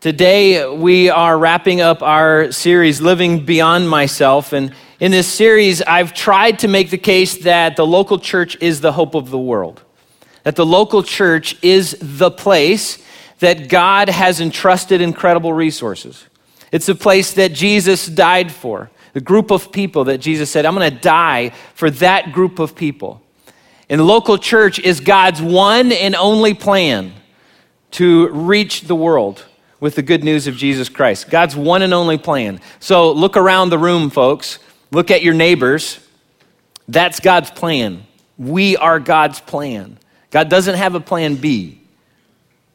Today, we are wrapping up our series, Living Beyond Myself. And in this series, I've tried to make the case that the local church is the hope of the world, that the local church is the place that God has entrusted incredible resources. It's a place that Jesus died for, the group of people that Jesus said, I'm going to die for that group of people. And the local church is God's one and only plan to reach the world with the good news of Jesus Christ. God's one and only plan. So look around the room, folks. Look at your neighbors. That's God's plan. We are God's plan. God doesn't have a plan B.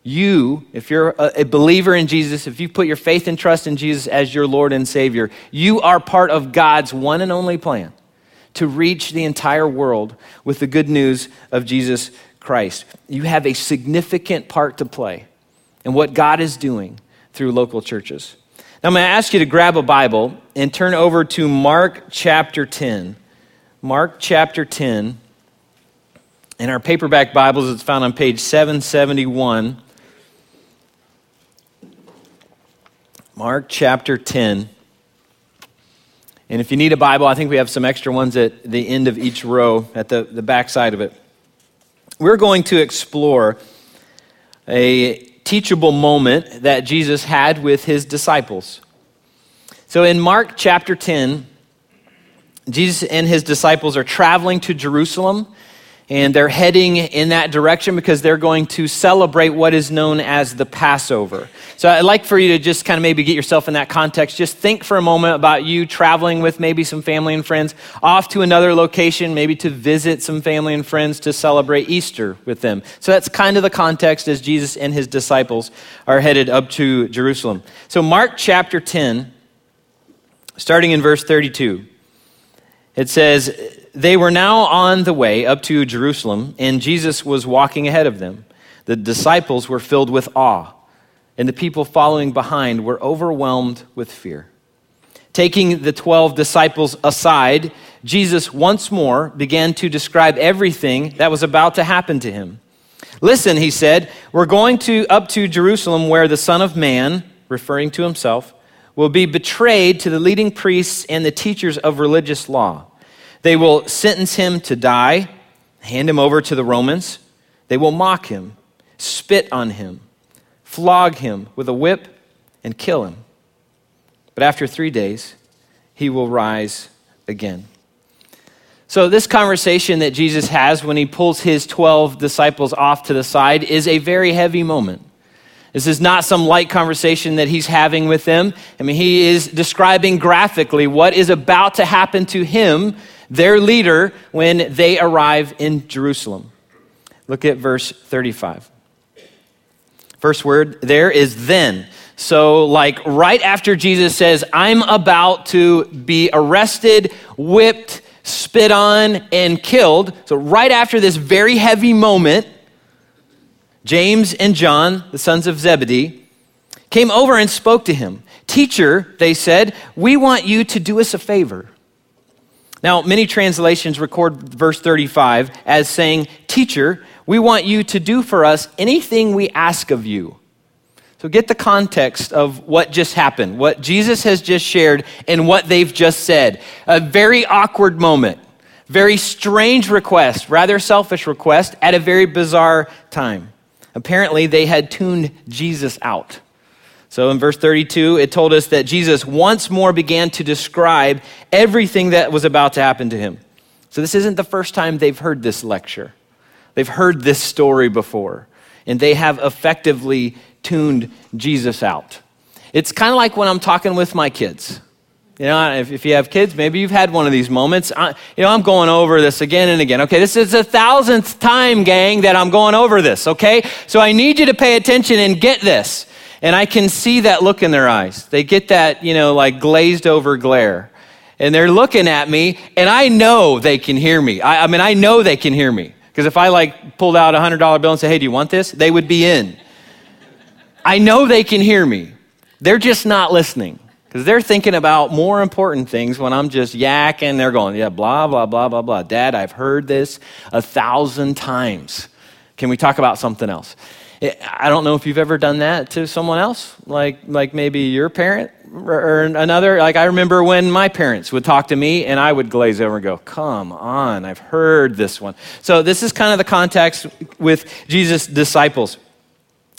You, if you're a, believer in Jesus, if you put your faith and trust in Jesus as your Lord and Savior, you are part of God's one and only plan to reach the entire world with the good news of Jesus Christ. You have a significant part to play and what God is doing through local churches. Now, I'm going to ask you to grab a Bible and turn over to Mark chapter 10. Mark chapter 10. In our paperback Bibles, it's found on page 771. Mark chapter 10. And if you need a Bible, I think we have some extra ones at the end of each row, at the, the back side of it. We're going to explore a teachable moment that Jesus had with his disciples. So in Mark chapter 10, Jesus and his disciples are traveling to Jerusalem and they're heading in that direction because they're going to celebrate what is known as the Passover. So I'd like for you to just kind of maybe get yourself in that context. Just think for a moment about you traveling with maybe some family and friends off to another location, maybe to visit some family and friends to celebrate Easter with them. So that's kind of the context as Jesus and his disciples are headed up to Jerusalem. So Mark chapter 10, starting in verse 32, it says, they were now on the way up to Jerusalem, and Jesus was walking ahead of them. The disciples were filled with awe, and the people following behind were overwhelmed with fear. Taking the 12 disciples aside, Jesus once more began to describe everything that was about to happen to him. Listen, he said, we're going to up to Jerusalem where the Son of Man, referring to himself, will be betrayed to the leading priests and the teachers of religious law. They will sentence him to die, hand him over to the Romans. They will mock him, spit on him, flog him with a whip, and kill him. But after three days, he will rise again. So, this conversation that Jesus has when he pulls his 12 disciples off to the side is a very heavy moment. This is not some light conversation that he's having with them. I mean, he is describing graphically what is about to happen to him their leader when they arrive in Jerusalem. Look at verse 35. First word there is then. So, like right after Jesus says, I'm about to be arrested, whipped, spit on, and killed. So, right after this very heavy moment, James and John, the sons of Zebedee, came over and spoke to him. Teacher, they said, we want you to do us a favor. Now, many translations record verse 35 as saying, Teacher, we want you to do for us anything we ask of you. So get the context of what just happened, what Jesus has just shared, and what they've just said. A very awkward moment, very strange request, rather selfish request at a very bizarre time. Apparently, they had tuned Jesus out. So in verse 32, it told us that Jesus once more began to describe everything that was about to happen to him. So this isn't the first time they've heard this lecture. They've heard this story before, and they have effectively tuned Jesus out. It's kind of like when I'm talking with my kids. You know, if, if, you have kids, maybe you've had one of these moments. I, you know, I'm going over this again and again. Okay, this is the thousandth time, gang, that I'm going over this, okay? So I need you to pay attention and get this. And I can see that look in their eyes. They get that, you know, like glazed over glare. And they're looking at me, and I know they can hear me. I, I mean, I know they can hear me. Because if I like pulled out a $100 bill and said, hey, do you want this? They would be in. I know they can hear me. They're just not listening. Because they're thinking about more important things when I'm just yakking. They're going, yeah, blah, blah, blah, blah, blah. Dad, I've heard this a thousand times. Can we talk about something else? I don't know if you've ever done that to someone else, like, like maybe your parent or another. Like, I remember when my parents would talk to me and I would glaze over and go, Come on, I've heard this one. So, this is kind of the context with Jesus' disciples.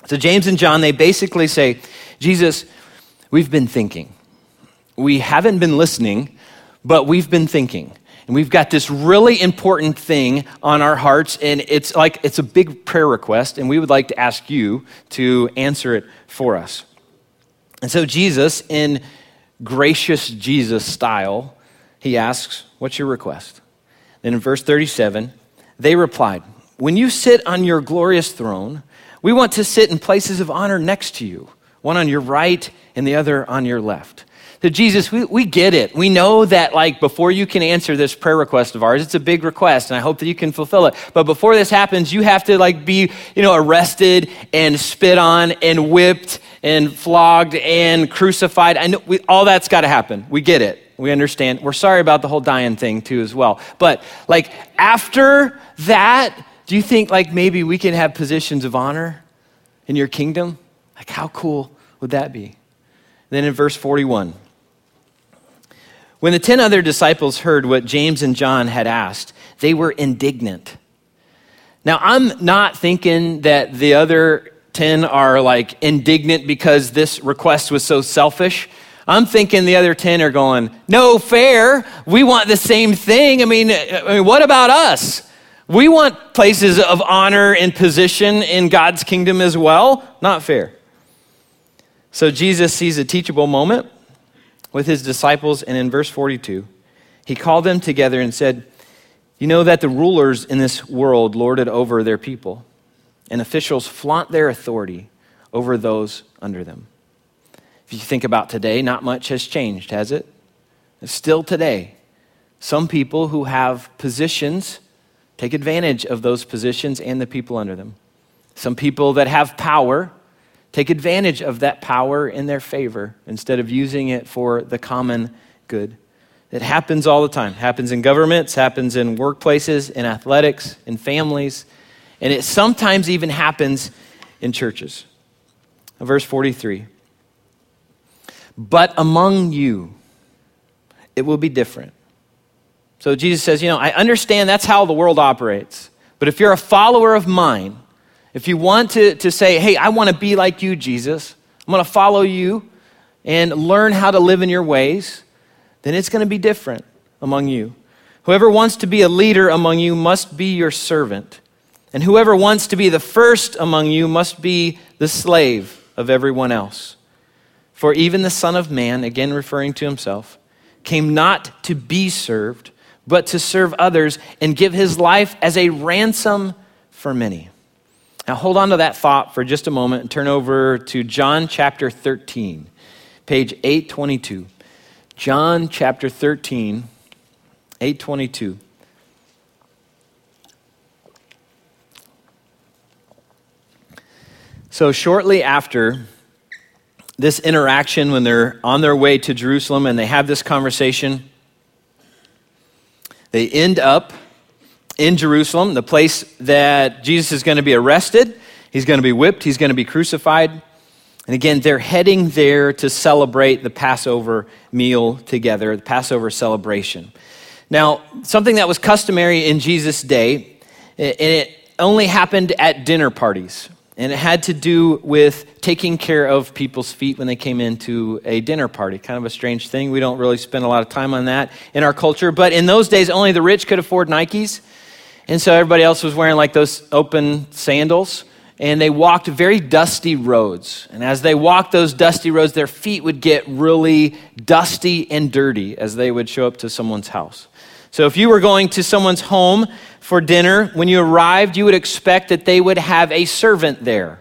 So, James and John, they basically say, Jesus, we've been thinking. We haven't been listening, but we've been thinking. And we've got this really important thing on our hearts, and it's like it's a big prayer request, and we would like to ask you to answer it for us. And so, Jesus, in gracious Jesus style, he asks, What's your request? Then in verse 37, they replied, When you sit on your glorious throne, we want to sit in places of honor next to you, one on your right and the other on your left. So, Jesus, we, we get it. We know that, like, before you can answer this prayer request of ours, it's a big request, and I hope that you can fulfill it. But before this happens, you have to, like, be, you know, arrested and spit on and whipped and flogged and crucified. I know we, all that's got to happen. We get it. We understand. We're sorry about the whole dying thing, too, as well. But, like, after that, do you think, like, maybe we can have positions of honor in your kingdom? Like, how cool would that be? Then in verse 41, when the ten other disciples heard what James and John had asked, they were indignant. Now, I'm not thinking that the other 10 are like indignant because this request was so selfish. I'm thinking the other 10 are going, no fair. We want the same thing. I mean, I mean, what about us? We want places of honor and position in God's kingdom as well. Not fair. So Jesus sees a teachable moment with his disciples, and in verse 42, he called them together and said, You know that the rulers in this world lord it over their people, and officials flaunt their authority over those under them. If you think about today, not much has changed, has it? Still today, some people who have positions take advantage of those positions and the people under them. Some people that have power take advantage of that power in their favor instead of using it for the common good. It happens all the time. It happens in governments, happens in workplaces, in athletics, in families, and it sometimes even happens in churches. Verse 43. But among you, it will be different. So Jesus says, You know, I understand that's how the world operates. But if you're a follower of mine, if you want to, to say, hey, I want to be like you, Jesus, I'm going to follow you and learn how to live in your ways, then it's going to be different among you. Whoever wants to be a leader among you must be your servant. And whoever wants to be the first among you must be the slave of everyone else. For even the Son of Man, again referring to himself, came not to be served, but to serve others and give his life as a ransom for many. Now, hold on to that thought for just a moment and turn over to John chapter 13, page 822. John chapter 13, 822. So, shortly after this interaction, when they're on their way to Jerusalem and they have this conversation, they end up in Jerusalem, the place that Jesus is going to be arrested, he's going to be whipped, he's going to be crucified. And again, they're heading there to celebrate the Passover meal together, the Passover celebration. Now, something that was customary in Jesus' day, and it only happened at dinner parties. And it had to do with taking care of people's feet when they came into a dinner party. Kind of a strange thing. We don't really spend a lot of time on that in our culture. But in those days, only the rich could afford Nikes. And so everybody else was wearing like those open sandals. And they walked very dusty roads. And as they walked those dusty roads, their feet would get really dusty and dirty as they would show up to someone's house. So if you were going to someone's home for dinner, when you arrived, you would expect that they would have a servant there.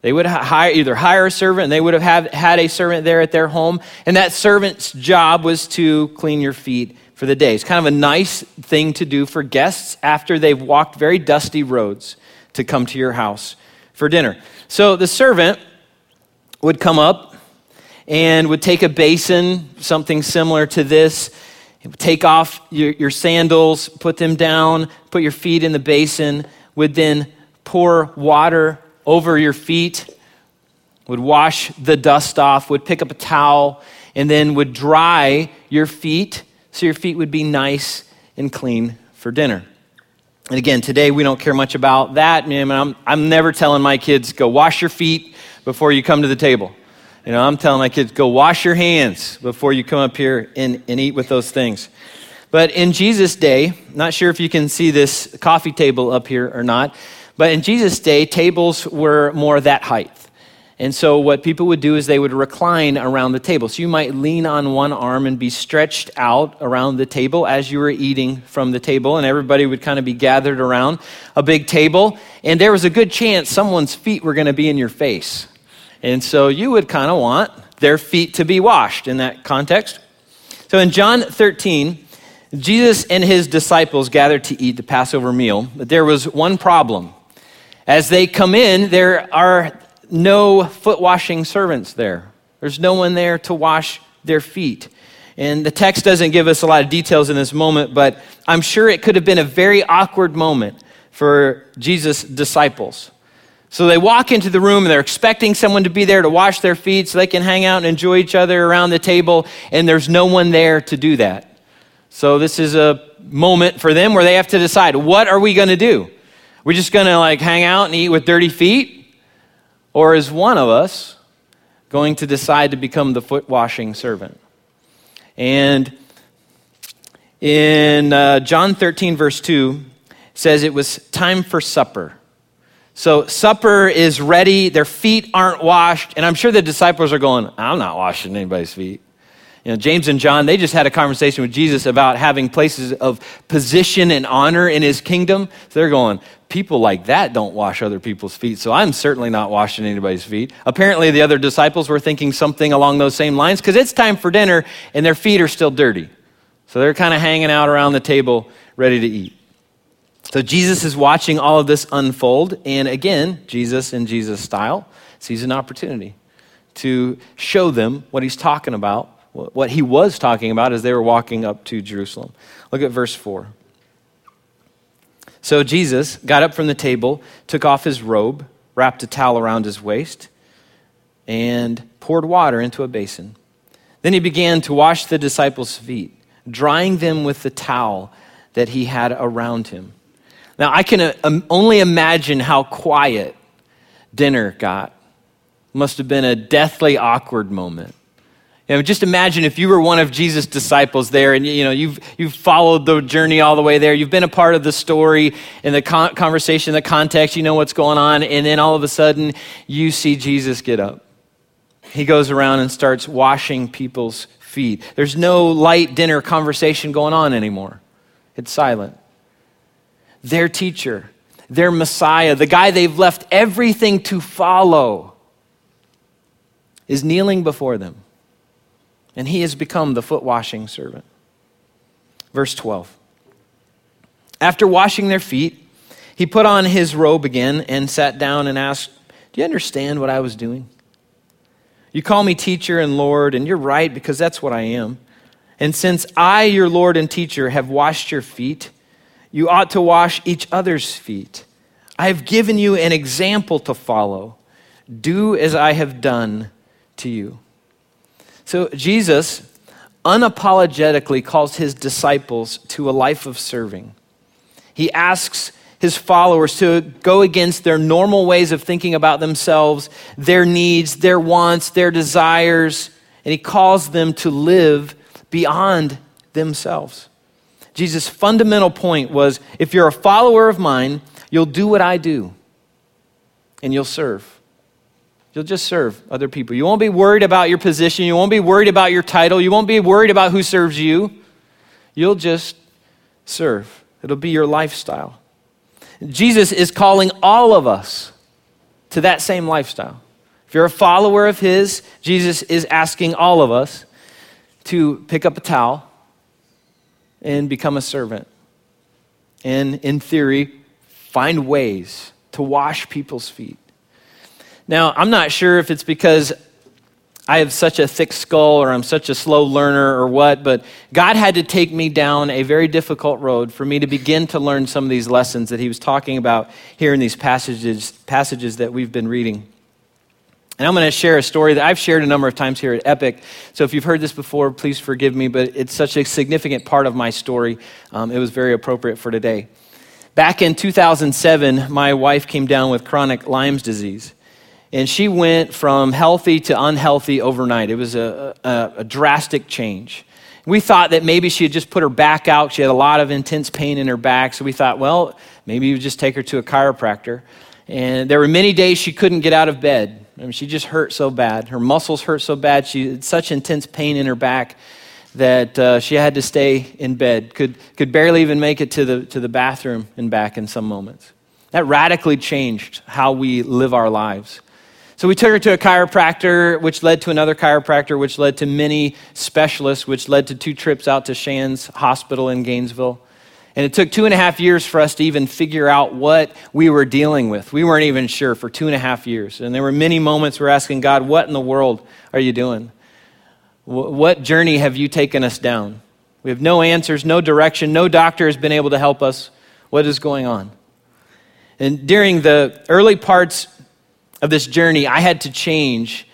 They would hire, either hire a servant, they would have had a servant there at their home. And that servant's job was to clean your feet for the day. It's kind of a nice thing to do for guests after they've walked very dusty roads to come to your house for dinner. So the servant would come up and would take a basin, something similar to this, take off your, your sandals, put them down, put your feet in the basin, would then pour water over your feet, would wash the dust off, would pick up a towel, and then would dry your feet so your feet would be nice and clean for dinner. And again, today we don't care much about that. Man, I'm, I'm never telling my kids, go wash your feet before you come to the table. You know, I'm telling my kids, go wash your hands before you come up here and, and eat with those things. But in Jesus' day, not sure if you can see this coffee table up here or not, but in Jesus' day, tables were more that height. And so, what people would do is they would recline around the table. So, you might lean on one arm and be stretched out around the table as you were eating from the table, and everybody would kind of be gathered around a big table. And there was a good chance someone's feet were going to be in your face. And so, you would kind of want their feet to be washed in that context. So, in John 13, Jesus and his disciples gathered to eat the Passover meal, but there was one problem. As they come in, there are no foot washing servants there. There's no one there to wash their feet. And the text doesn't give us a lot of details in this moment, but I'm sure it could have been a very awkward moment for Jesus' disciples. So they walk into the room and they're expecting someone to be there to wash their feet so they can hang out and enjoy each other around the table, and there's no one there to do that. So this is a moment for them where they have to decide what are we going to do? We're just going to like hang out and eat with dirty feet? Or is one of us going to decide to become the foot washing servant? And in uh, John 13, verse 2, says it was time for supper. So supper is ready, their feet aren't washed, and I'm sure the disciples are going, I'm not washing anybody's feet. You know, James and John, they just had a conversation with Jesus about having places of position and honor in his kingdom. So they're going, people like that don't wash other people's feet, so I'm certainly not washing anybody's feet. Apparently, the other disciples were thinking something along those same lines because it's time for dinner and their feet are still dirty. So they're kind of hanging out around the table ready to eat. So Jesus is watching all of this unfold, and again, Jesus, in Jesus' style, sees an opportunity to show them what he's talking about what he was talking about as they were walking up to Jerusalem. Look at verse 4. So Jesus got up from the table, took off his robe, wrapped a towel around his waist, and poured water into a basin. Then he began to wash the disciples' feet, drying them with the towel that he had around him. Now, I can uh, only imagine how quiet dinner got. Must have been a deathly awkward moment. You know, just imagine if you were one of Jesus' disciples there and you know, you've, you've followed the journey all the way there. You've been a part of the story and the con- conversation, the context, you know what's going on. And then all of a sudden, you see Jesus get up. He goes around and starts washing people's feet. There's no light dinner conversation going on anymore, it's silent. Their teacher, their Messiah, the guy they've left everything to follow, is kneeling before them and he has become the foot washing servant. Verse 12. After washing their feet, he put on his robe again and sat down and asked, Do you understand what I was doing? You call me teacher and Lord, and you're right because that's what I am. And since I, your Lord and teacher, have washed your feet, you ought to wash each other's feet. I have given you an example to follow. Do as I have done to you. So Jesus unapologetically calls his disciples to a life of serving. He asks his followers to go against their normal ways of thinking about themselves, their needs, their wants, their desires, and he calls them to live beyond themselves. Jesus' fundamental point was if you're a follower of mine, you'll do what I do and you'll serve. You'll just serve other people. You won't be worried about your position. You won't be worried about your title. You won't be worried about who serves you. You'll just serve. It'll be your lifestyle. Jesus is calling all of us to that same lifestyle. If you're a follower of His, Jesus is asking all of us to pick up a towel and become a servant. And in theory, find ways to wash people's feet now, I'm not sure if it's because I have such a thick skull or I'm such a slow learner or what, but God had to take me down a very difficult road for me to begin to learn some of these lessons that He was talking about here in these passages, passages that we've been reading. And I'm going to share a story that I've shared a number of times here at Epic. So if you've heard this before, please forgive me, but it's such a significant part of my story. Um, it was very appropriate for today. Back in 2007, my wife came down with chronic Lyme's disease. And she went from healthy to unhealthy overnight. It was a, a, a drastic change. We thought that maybe she had just put her back out. She had a lot of intense pain in her back. So we thought, well, maybe you would just take her to a chiropractor. And there were many days she couldn't get out of bed. I mean, she just hurt so bad. Her muscles hurt so bad. She had such intense pain in her back that uh, she had to stay in bed, could, could barely even make it to the, to the bathroom and back in some moments. That radically changed how we live our lives. So we took her to a chiropractor, which led to another chiropractor, which led to many specialists, which led to two trips out to Shands Hospital in Gainesville. And it took two and a half years for us to even figure out what we were dealing with. We weren't even sure for two and a half years. And there were many moments we're asking God, what in the world are you doing? What journey have you taken us down? We have no answers, no direction. No doctor has been able to help us. What is going on? And during the early parts of this journey, I had to change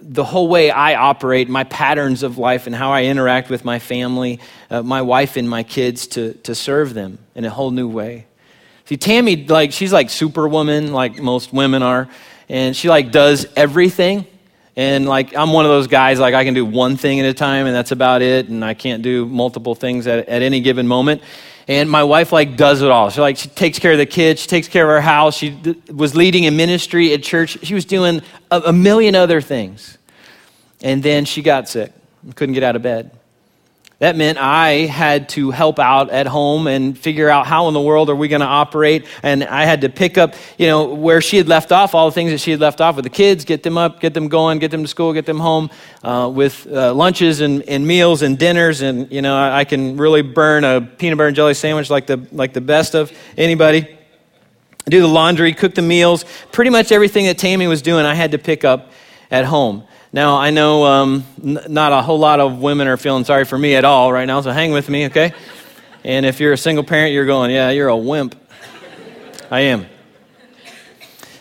the whole way I operate, my patterns of life, and how I interact with my family, uh, my wife, and my kids to, to serve them in a whole new way. See, Tammy, like, she's like superwoman, like most women are, and she like does everything. And like, I'm one of those guys, like, I can do one thing at a time, and that's about it, and I can't do multiple things at, at any given moment and my wife like does it all. She like she takes care of the kids, she takes care of her house. She was leading a ministry at church. She was doing a, a million other things, and then she got sick, couldn't get out of bed. That meant I had to help out at home and figure out how in the world are we going to operate. And I had to pick up, you know, where she had left off, all the things that she had left off with the kids, get them up, get them going, get them to school, get them home uh, with uh, lunches and, and, meals and dinners. And, you know, I, I can really burn a peanut butter and jelly sandwich like the, like the best of anybody. Do the laundry, cook the meals, pretty much everything that Tammy was doing, I had to pick up at home. Now, I know um, n- not a whole lot of women are feeling sorry for me at all right now, so hang with me, okay? And if you're a single parent, you're going, yeah, you're a wimp. I am.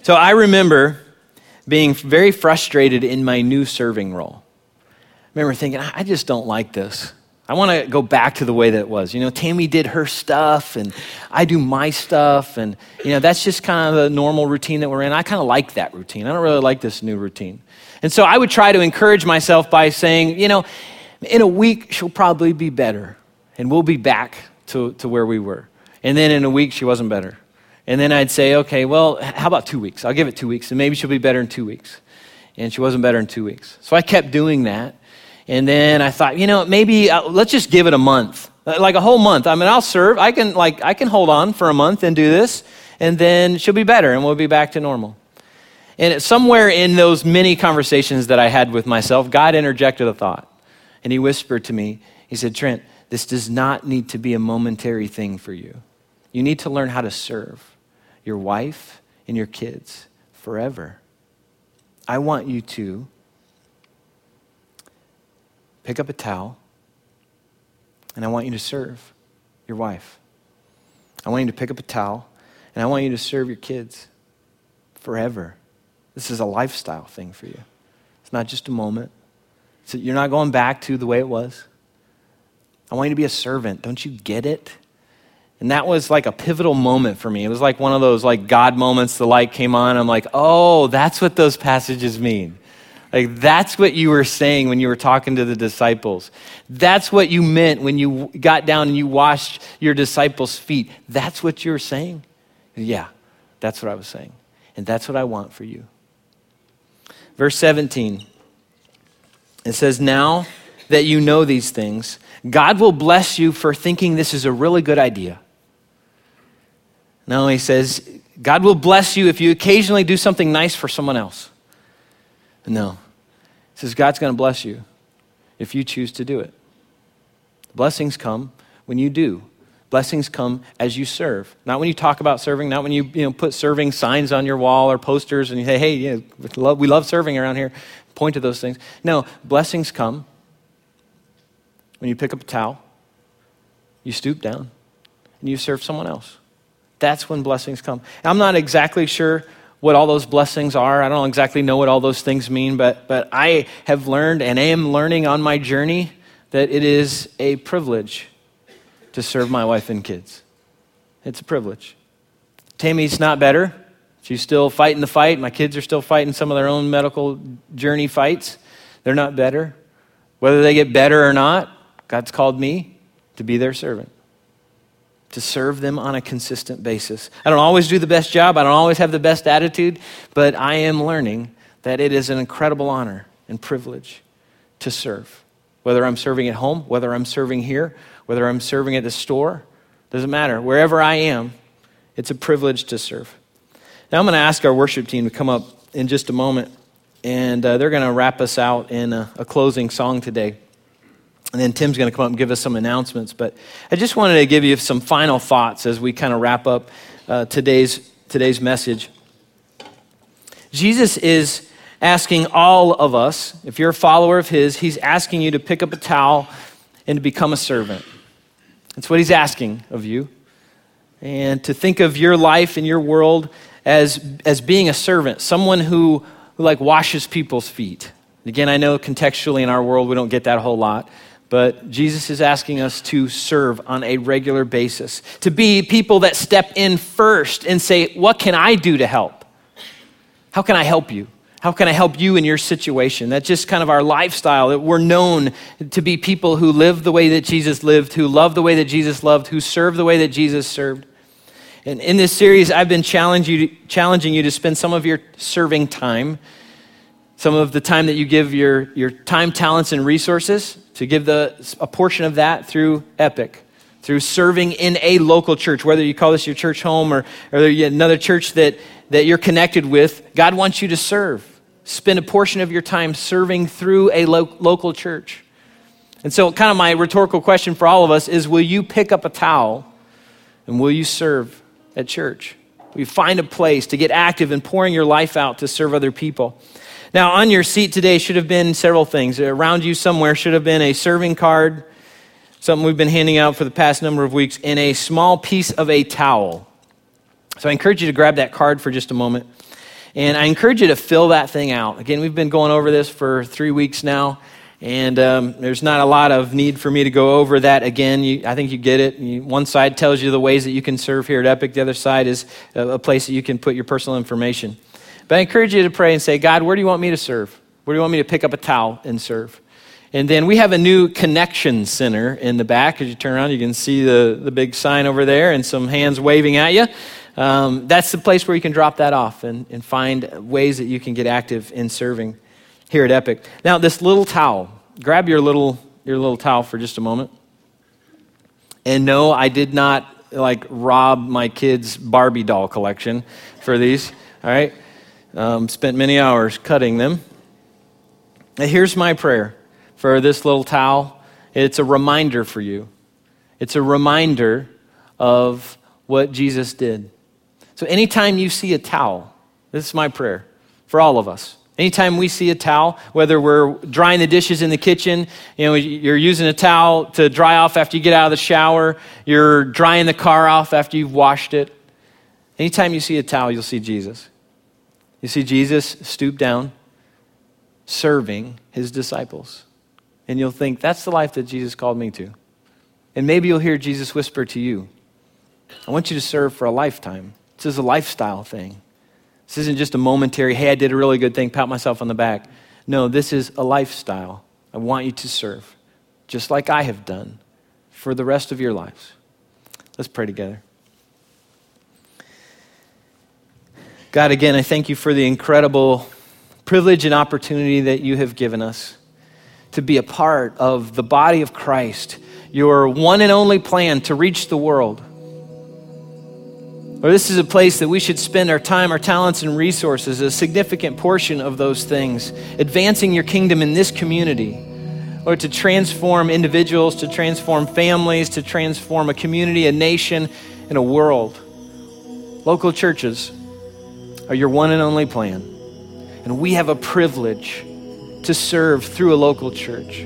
So I remember being very frustrated in my new serving role. I remember thinking, I just don't like this. I want to go back to the way that it was. You know, Tammy did her stuff and I do my stuff. And, you know, that's just kind of the normal routine that we're in. I kind of like that routine. I don't really like this new routine. And so I would try to encourage myself by saying, you know, in a week, she'll probably be better, and we'll be back to, to where we were. And then in a week, she wasn't better. And then I'd say, okay, well, how about two weeks? I'll give it two weeks, and maybe she'll be better in two weeks. And she wasn't better in two weeks. So I kept doing that. And then I thought, you know, maybe uh, let's just give it a month, uh, like a whole month. I mean, I'll serve. I can, like, I can hold on for a month and do this, and then she'll be better, and we'll be back to normal. And somewhere in those many conversations that I had with myself, God interjected a thought. And He whispered to me, He said, Trent, this does not need to be a momentary thing for you. You need to learn how to serve your wife and your kids forever. I want you to pick up a towel and I want you to serve your wife. I want you to pick up a towel and I want you to serve your kids forever. This is a lifestyle thing for you. It's not just a moment. So you're not going back to the way it was. I want you to be a servant. Don't you get it? And that was like a pivotal moment for me. It was like one of those like God moments. The light came on. I'm like, oh, that's what those passages mean. Like that's what you were saying when you were talking to the disciples. That's what you meant when you got down and you washed your disciples' feet. That's what you were saying? Yeah, that's what I was saying. And that's what I want for you. Verse 17. It says, Now that you know these things, God will bless you for thinking this is a really good idea. No, he says, God will bless you if you occasionally do something nice for someone else. No. He says, God's going to bless you if you choose to do it. Blessings come when you do Blessings come as you serve. Not when you talk about serving, not when you, you know, put serving signs on your wall or posters and you say, hey, you know, we, love, serving around here. Point to those things. No, blessings come when you pick up a towel, you stoop down, and you serve someone else. That's when blessings come. I'm not exactly sure what all those blessings are. I don't exactly know what all those things mean, but, but I have learned and am learning on my journey that it is a privilege to serve my wife and kids. It's a privilege. Tammy's not better. She's still fighting the fight. My kids are still fighting some of their own medical journey fights. They're not better. Whether they get better or not, God's called me to be their servant to serve them on a consistent basis. I don't always do the best job, I don't always have the best attitude, but I am learning that it is an incredible honor and privilege to serve. Whether I'm serving at home, whether I'm serving here, whether I'm serving at the store, doesn't matter. Wherever I am, it's a privilege to serve. Now I'm going to ask our worship team to come up in just a moment, and uh, they're going to wrap us out in a, a closing song today. And then Tim's going to come up and give us some announcements. But I just wanted to give you some final thoughts as we kind of wrap up uh, today's, today's message. Jesus is asking all of us, if you're a follower of his, he's asking you to pick up a towel and to become a servant. That's what he's asking of you. And to think of your life and your world as, as being a servant, someone who, who like washes people's feet. Again, I know contextually in our world we don't get that a whole lot. But Jesus is asking us to serve on a regular basis, to be people that step in first and say, What can I do to help? How can I help you? How can I help you in your situation? That's just kind of our lifestyle. That we're known to be people who live the way that Jesus lived, who love the way that Jesus loved, who serve the way that Jesus served. And in this series, I've been challenging you, challenging you to spend some of your serving time some of the time that you give your, your time, talents, and resources, to give the, a portion of that through Epic, through serving in a local church, whether you call this your church home or, or another church that, that you're connected with, God wants you to serve. Spend a portion of your time serving through a lo- local church. And so, kind of my rhetorical question for all of us is will you pick up a towel and will you serve at church? Will you find a place to get active in pouring your life out to serve other people? Now, on your seat today should have been several things. Around you somewhere should have been a serving card, something we've been handing out for the past number of weeks, in a small piece of a towel. So I encourage you to grab that card for just a moment. And I encourage you to fill that thing out. Again, we've been going over this for three weeks now, and um, there's not a lot of need for me to go over that again. You, I think you get it. You, one side tells you the ways that you can serve here at Epic, the other side is a, a place that you can put your personal information. But I encourage you to pray and say, God, where do you want me to serve? Where do you want me to pick up a towel and serve? And then we have a new connection center in the back. As you turn around, you can see the, the big sign over there and some hands waving at you. Um, that's the place where you can drop that off and, and find ways that you can get active in serving here at Epic. Now, this little towel, grab your little, your little towel for just a moment. And no, I did not like rob my kids' Barbie doll collection for these. All right. Um, spent many hours cutting them. Here's my prayer for this little towel it's a reminder for you. It's a reminder of what Jesus did. So, anytime you see a towel, this is my prayer for all of us. Anytime we see a towel, whether we're drying the dishes in the kitchen, you know, you're using a towel to dry off after you get out of the shower, you're drying the car off after you've washed it. Anytime you see a towel, you'll see Jesus. You see, Jesus stooped down, serving his disciples. And you'll think, that's the life that Jesus called me to. And maybe you'll hear Jesus whisper to you, I want you to serve for a lifetime. This is a lifestyle thing. This isn't just a momentary, hey, I did a really good thing, pat myself on the back. No, this is a lifestyle. I want you to serve, just like I have done, for the rest of your lives. Let's pray together. God, again, I thank you for the incredible privilege and opportunity that you have given us to be a part of the body of Christ, your one and only plan to reach the world. Or this is a place that we should spend our time, our talents, and resources, a significant portion of those things, advancing your kingdom in this community. Lord, to transform individuals, to transform families, to transform a community, a nation, and a world. Local churches are your one and only plan. And we have a privilege to serve through a local church.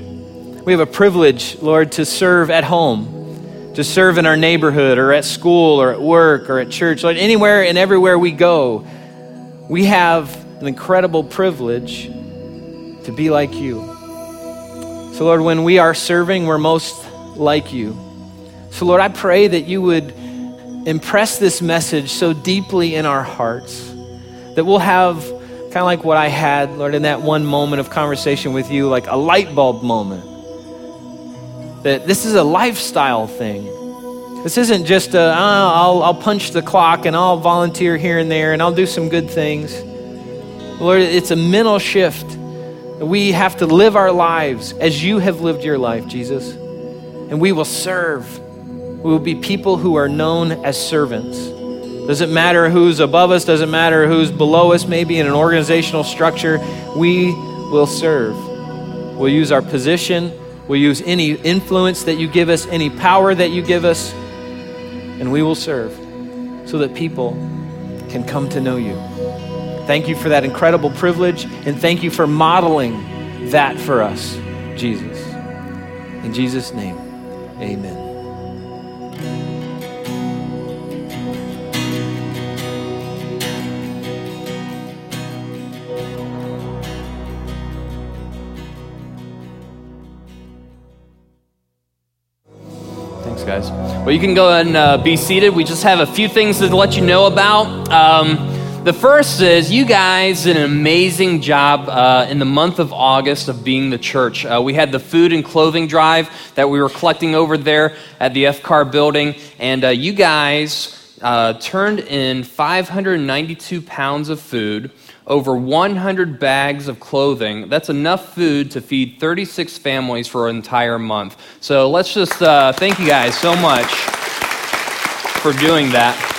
We have a privilege, Lord, to serve at home, to serve in our neighborhood or at school or at work or at church. Lord, anywhere and everywhere we go, we have an incredible privilege to be like you. So, Lord, when we are serving, we're most like you. So, Lord, I pray that you would impress this message so deeply in our hearts that we'll have kind of like what I had, Lord, in that one moment of conversation with you, like a light bulb moment. That this is a lifestyle thing. This isn't just a, oh, I'll, I'll punch the clock and I'll volunteer here and there and I'll do some good things. Lord, it's a mental shift we have to live our lives as you have lived your life, Jesus. And we will serve. We will be people who are known as servants. Doesn't matter who's above us, doesn't matter who's below us, maybe in an organizational structure, we will serve. We'll use our position, we'll use any influence that you give us, any power that you give us, and we will serve so that people can come to know you. Thank you for that incredible privilege, and thank you for modeling that for us, Jesus. In Jesus' name, amen. Thanks, guys. Well, you can go and uh, be seated. We just have a few things to let you know about. Um, the first is you guys did an amazing job uh, in the month of August of being the church. Uh, we had the food and clothing drive that we were collecting over there at the FCAR building, and uh, you guys uh, turned in 592 pounds of food, over 100 bags of clothing. That's enough food to feed 36 families for an entire month. So let's just uh, thank you guys so much for doing that.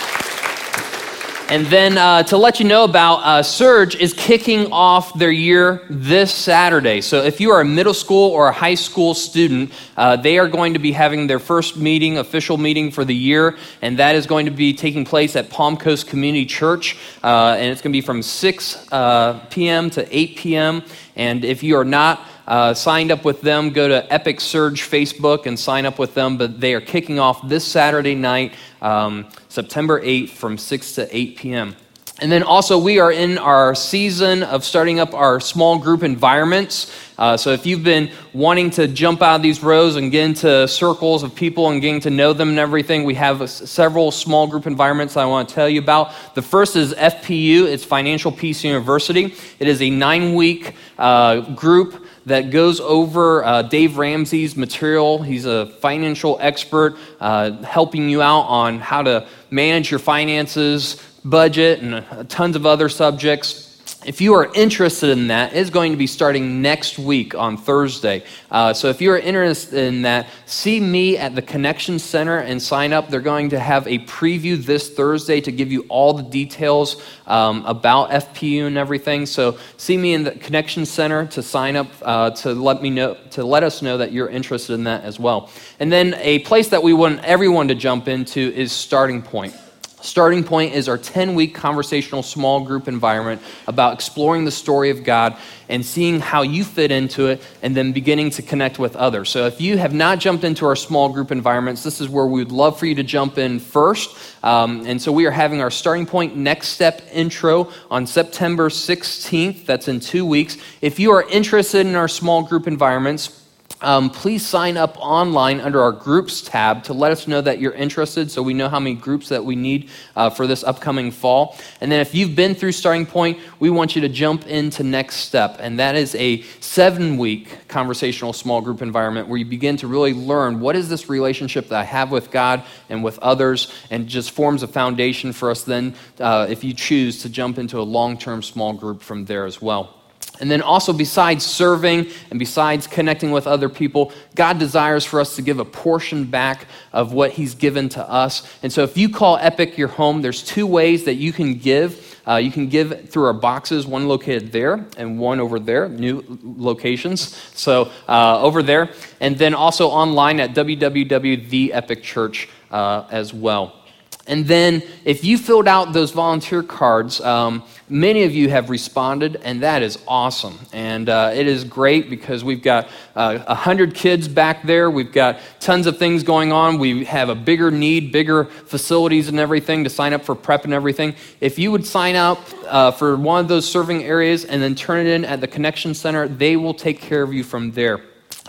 And then uh, to let you know about uh, Surge is kicking off their year this Saturday. So if you are a middle school or a high school student, uh, they are going to be having their first meeting, official meeting for the year, and that is going to be taking place at Palm Coast Community Church, uh, and it's going to be from 6 uh, p.m. to 8 p.m. And if you are not uh, signed up with them, go to Epic Surge Facebook and sign up with them. But they are kicking off this Saturday night, um, September 8th, from 6 to 8 p.m. And then also, we are in our season of starting up our small group environments. Uh, so, if you've been wanting to jump out of these rows and get into circles of people and getting to know them and everything, we have several small group environments I want to tell you about. The first is FPU, it's Financial Peace University. It is a nine week uh, group that goes over uh, Dave Ramsey's material. He's a financial expert, uh, helping you out on how to manage your finances, budget, and tons of other subjects if you are interested in that, it's going to be starting next week on Thursday. Uh, so if you are interested in that, see me at the Connection Center and sign up. They're going to have a preview this Thursday to give you all the details um, about FPU and everything. So see me in the Connection Center to sign up uh, to let me know to let us know that you're interested in that as well. And then a place that we want everyone to jump into is Starting Point. Starting Point is our 10 week conversational small group environment about exploring the story of God and seeing how you fit into it and then beginning to connect with others. So, if you have not jumped into our small group environments, this is where we would love for you to jump in first. Um, and so, we are having our Starting Point Next Step intro on September 16th. That's in two weeks. If you are interested in our small group environments, um, please sign up online under our groups tab to let us know that you're interested so we know how many groups that we need uh, for this upcoming fall. And then if you've been through Starting Point, we want you to jump into Next Step. And that is a seven week conversational small group environment where you begin to really learn what is this relationship that I have with God and with others, and just forms a foundation for us then, uh, if you choose, to jump into a long term small group from there as well. And then also, besides serving and besides connecting with other people, God desires for us to give a portion back of what He's given to us. And so, if you call Epic your home, there's two ways that you can give. Uh, you can give through our boxes, one located there and one over there, new locations. So uh, over there. And then also online at www.theepicchurch uh, as well. And then, if you filled out those volunteer cards, um, many of you have responded, and that is awesome. And uh, it is great because we've got uh, 100 kids back there. We've got tons of things going on. We have a bigger need, bigger facilities and everything to sign up for prep and everything. If you would sign up uh, for one of those serving areas and then turn it in at the Connection Center, they will take care of you from there.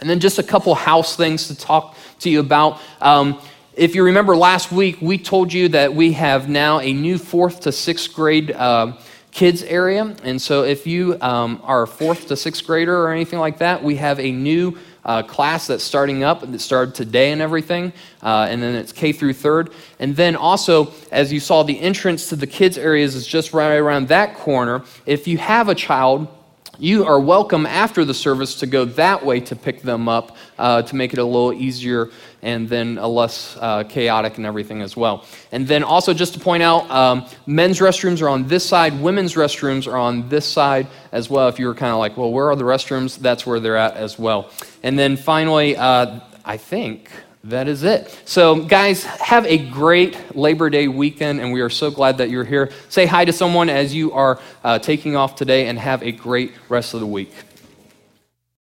And then, just a couple house things to talk to you about. Um, if you remember last week, we told you that we have now a new fourth to sixth grade uh, kids area. And so if you um, are a fourth to sixth grader or anything like that, we have a new uh, class that's starting up that started today and everything. Uh, and then it's K through third. And then also, as you saw, the entrance to the kids' areas is just right around that corner. If you have a child, you are welcome after the service to go that way to pick them up uh, to make it a little easier and then a less uh, chaotic and everything as well. And then also, just to point out, um, men's restrooms are on this side, women's restrooms are on this side as well. If you were kind of like, well, where are the restrooms? That's where they're at as well. And then finally, uh, I think that is it. So, guys, have a great Labor Day weekend, and we are so glad that you're here. Say hi to someone as you are uh, taking off today, and have a great rest of the week.